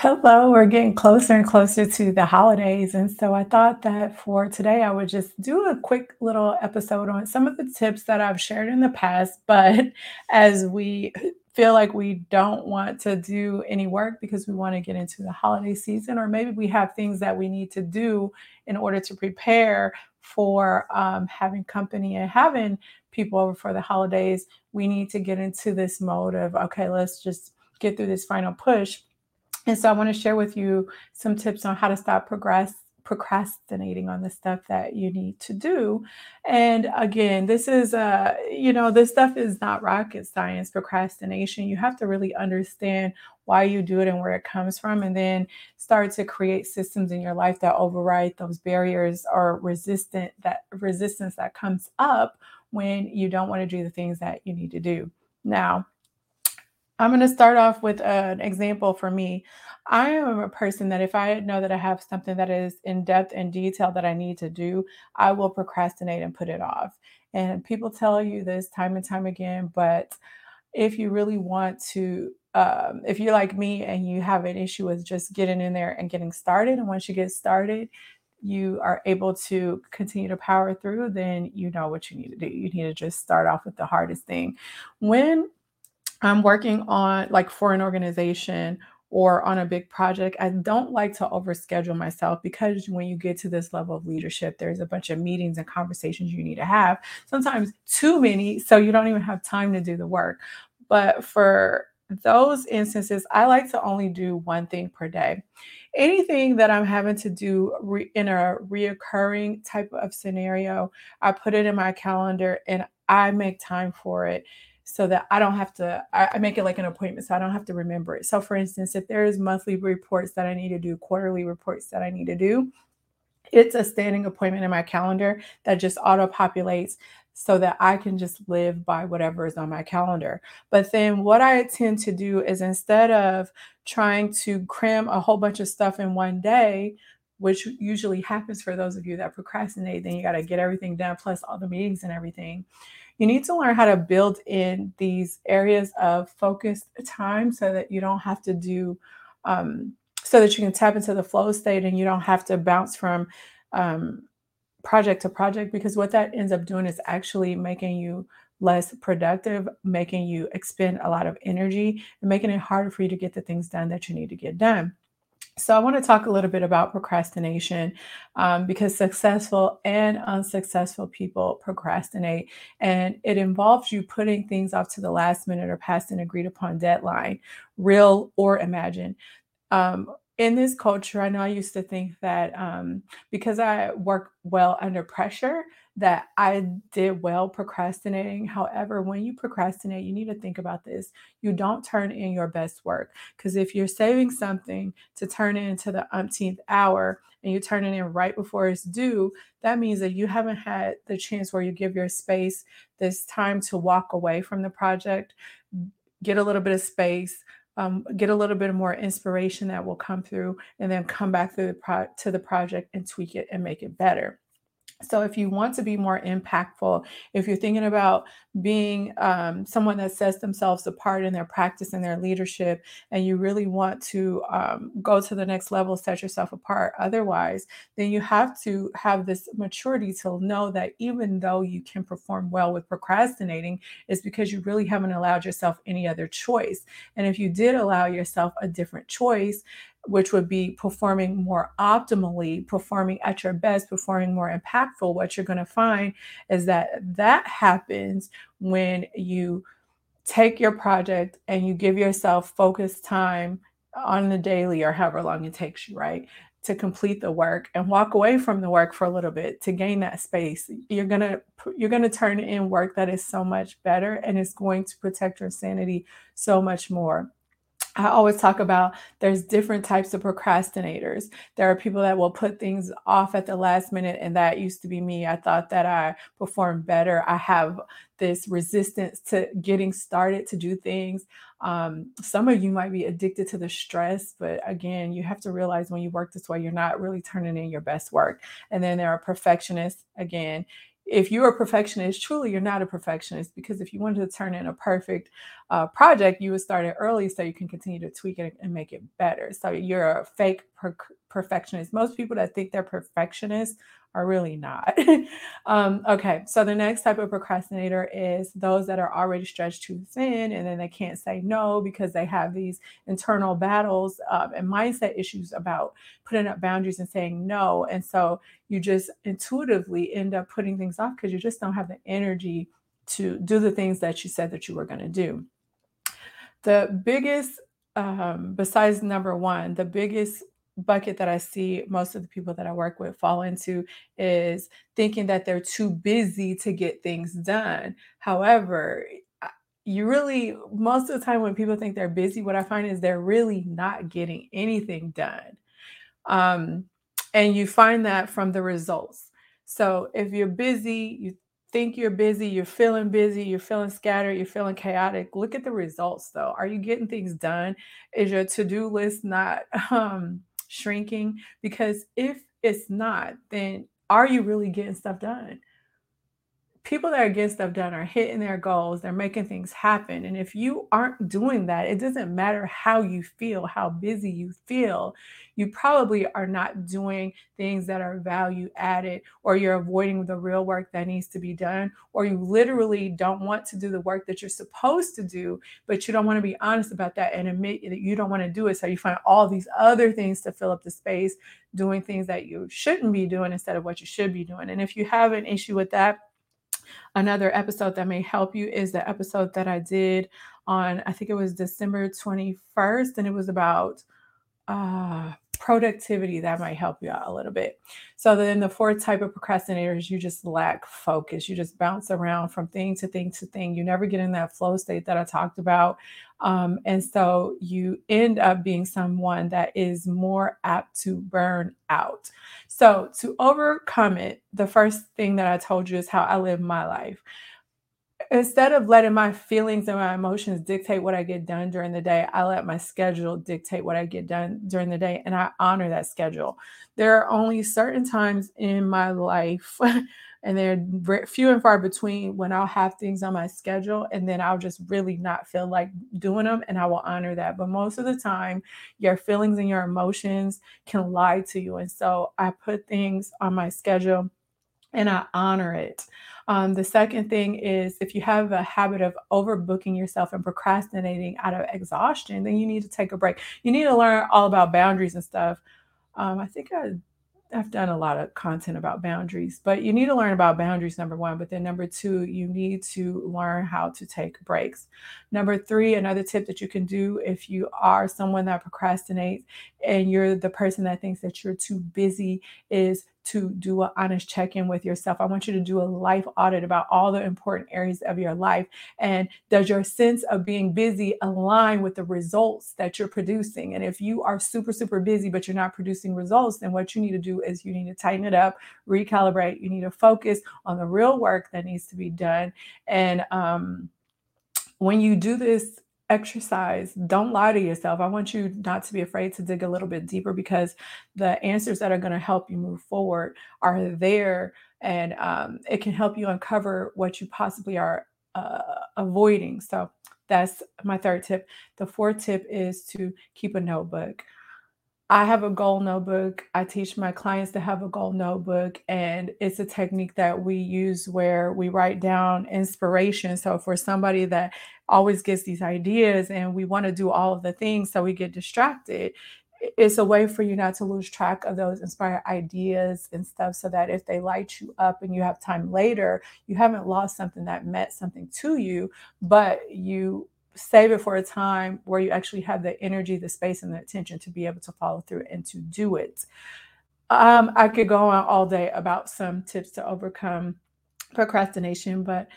Hello, we're getting closer and closer to the holidays. And so I thought that for today, I would just do a quick little episode on some of the tips that I've shared in the past. But as we feel like we don't want to do any work because we want to get into the holiday season, or maybe we have things that we need to do in order to prepare for um, having company and having people over for the holidays, we need to get into this mode of, okay, let's just get through this final push and so I want to share with you some tips on how to stop progress procrastinating on the stuff that you need to do. And again, this is uh you know, this stuff is not rocket science procrastination. You have to really understand why you do it and where it comes from and then start to create systems in your life that override those barriers or resistant that resistance that comes up when you don't want to do the things that you need to do. Now, I'm going to start off with an example for me. I am a person that if I know that I have something that is in depth and detail that I need to do, I will procrastinate and put it off. And people tell you this time and time again, but if you really want to, um, if you're like me and you have an issue with just getting in there and getting started, and once you get started, you are able to continue to power through, then you know what you need to do. You need to just start off with the hardest thing. When I'm working on like for an organization or on a big project, I don't like to overschedule myself because when you get to this level of leadership, there's a bunch of meetings and conversations you need to have, sometimes too many, so you don't even have time to do the work. But for those instances, I like to only do one thing per day. Anything that I'm having to do re- in a reoccurring type of scenario, I put it in my calendar and I make time for it so that I don't have to, I, make it like an appointment so I don't have to remember it. So, for instance, if there is monthly reports that I need to do, quarterly reports that I need to do, it's a standing appointment in my calendar that just auto populates so that I can just live by whatever is on my calendar. But then what I tend to do is instead of trying to cram a whole bunch of stuff in one day, which usually happens for those of you that procrastinate, then you got to get everything done plus all the meetings and everything you need to learn how to build in these areas of focused time so that you don't have to do um, so that you can tap into the flow state and you don't have to bounce from um, project to project because what that ends up doing is actually making you less productive, making you expend a lot of energy, and making it harder for you to get the things done that you need to get done. So, I want to talk a little bit about procrastination um, because successful and unsuccessful people procrastinate, and it involves you putting things off to the last minute or past an agreed upon deadline, real or imagined. Um, in this culture, I know I used to think that um, because I work well under pressure, that I did well procrastinating. However, when you procrastinate, you need to think about this. You don't turn in your best work because if you're saving something to turn it into the umpteenth hour and you turn it in right before it's due, that means that you haven't had the chance where you give your space this time to walk away from the project, get a little bit of space. Um, get a little bit more inspiration that will come through and then come back through the pro- to the project and tweak it and make it better so, if you want to be more impactful, if you're thinking about being um, someone that sets themselves apart in their practice and their leadership, and you really want to um, go to the next level, set yourself apart otherwise, then you have to have this maturity to know that even though you can perform well with procrastinating, it's because you really haven't allowed yourself any other choice. And if you did allow yourself a different choice, which would be performing more optimally, performing at your best, performing more impactful, what you're going to find is that that happens when you take your project and you give yourself focused time on the daily or however long it takes you, right? To complete the work and walk away from the work for a little bit to gain that space. You're gonna you're gonna turn in work that is so much better and it's going to protect your sanity so much more. I always talk about there's different types of procrastinators. There are people that will put things off at the last minute, and that used to be me. I thought that I performed better. I have this resistance to getting started to do things. Um, some of you might be addicted to the stress, but again, you have to realize when you work this way, you're not really turning in your best work. And then there are perfectionists. Again, if you're a perfectionist, truly you're not a perfectionist because if you wanted to turn in a perfect uh, project, you would start it early so you can continue to tweak it and make it better. So you're a fake per- perfectionist. Most people that think they're perfectionists are really not. um, okay, so the next type of procrastinator is those that are already stretched too thin and then they can't say no because they have these internal battles um, and mindset issues about putting up boundaries and saying no. And so you just intuitively end up putting things off because you just don't have the energy to do the things that you said that you were going to do. The biggest, um, besides number one, the biggest bucket that I see most of the people that I work with fall into is thinking that they're too busy to get things done. However, you really, most of the time when people think they're busy, what I find is they're really not getting anything done. Um, and you find that from the results. So if you're busy, you think you're busy, you're feeling busy, you're feeling scattered, you're feeling chaotic. Look at the results though. Are you getting things done? Is your to-do list not um shrinking? Because if it's not, then are you really getting stuff done? People that are getting stuff done are hitting their goals, they're making things happen. And if you aren't doing that, it doesn't matter how you feel, how busy you feel, you probably are not doing things that are value added, or you're avoiding the real work that needs to be done, or you literally don't want to do the work that you're supposed to do, but you don't want to be honest about that and admit that you don't want to do it. So you find all these other things to fill up the space, doing things that you shouldn't be doing instead of what you should be doing. And if you have an issue with that, Another episode that may help you is the episode that I did on, I think it was December 21st, and it was about uh, productivity that might help you out a little bit. So then the fourth type of procrastinators, you just lack focus. You just bounce around from thing to thing to thing. You never get in that flow state that I talked about. Um, and so you end up being someone that is more apt to burn out. So to overcome it, the first thing that I told you is how I live my life instead of letting my feelings and my emotions dictate what I get done during the day, I let my schedule dictate what I get done during the day and I honor that schedule. There are only certain times in my life and they're few and far between when I'll have things on my schedule and then I'll just really not feel like doing them and I will honor that. But most of the time, your feelings and your emotions can lie to you. And so I put things on my schedule and I honor it. Um, the second thing is if you have a habit of overbooking yourself and procrastinating out of exhaustion, then you need to take a break. You need to learn all about boundaries and stuff. Um, I think I I've done a lot of content about boundaries, but you need to learn about boundaries, number one. But then, number two, you need to learn how to take breaks. Number three, another tip that you can do if you are someone that procrastinates and you're the person that thinks that you're too busy is to do an honest check in with yourself. I want you to do a life audit about all the important areas of your life. And does your sense of being busy align with the results that you're producing? And if you are super, super busy, but you're not producing results, then what you need to do is you need to tighten it up, recalibrate. You need to focus on the real work that needs to be done. And, um, when you do this exercise. Don't lie to yourself. I want you not to be afraid to dig a little bit deeper because the answers that are going to help you move forward are there and um, it can help you uncover what you possibly are uh, avoiding. So that's my third tip. The fourth tip is to keep a notebook. I have a goal notebook. I teach my clients to have a goal notebook, and it's a technique that we use where we write down inspiration. So, for somebody that always gets these ideas and we want to do all of the things, so we get distracted, it's a way for you not to lose track of those inspired ideas and stuff so that if they light you up and you have time later, you haven't lost something that meant something to you, but you save it for a time where you actually have the energy, the space, and the attention to be able to follow through and to do it. Um, I could go on all day about some tips to overcome procrastination, but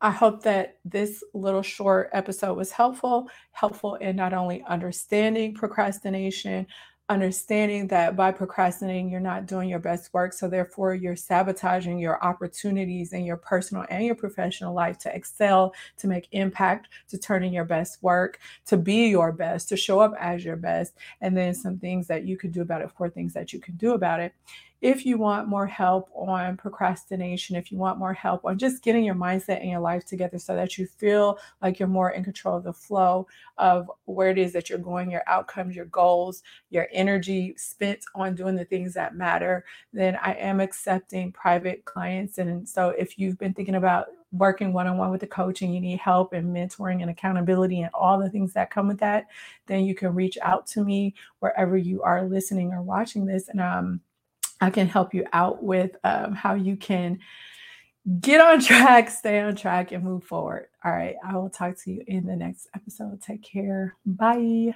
I hope that this little short episode was helpful, helpful in not only understanding procrastination, understanding that by procrastinating, you're not doing your best work. So, therefore, you're sabotaging your opportunities in your personal and your professional life to excel, to make impact, to turn in your best work, to be your best, to show up as your best. And then some things that you could do about it, four things that you can do about it if you want more help on procrastination, if you want more help on just getting your mindset and your life together so that you feel like you're more in control of the flow of where it is that you're going, your outcomes, your goals, your energy spent on doing the things that matter, then I am accepting private clients. And so if you've been thinking about working one on one with the coach and you need help and mentoring and accountability and all the things that come with that, then you can reach out to me wherever you are listening or watching this. And um, I can help you out with um, how you can get on track, stay on track, and move forward. All right. I will talk to you in the next episode. Take care. Bye.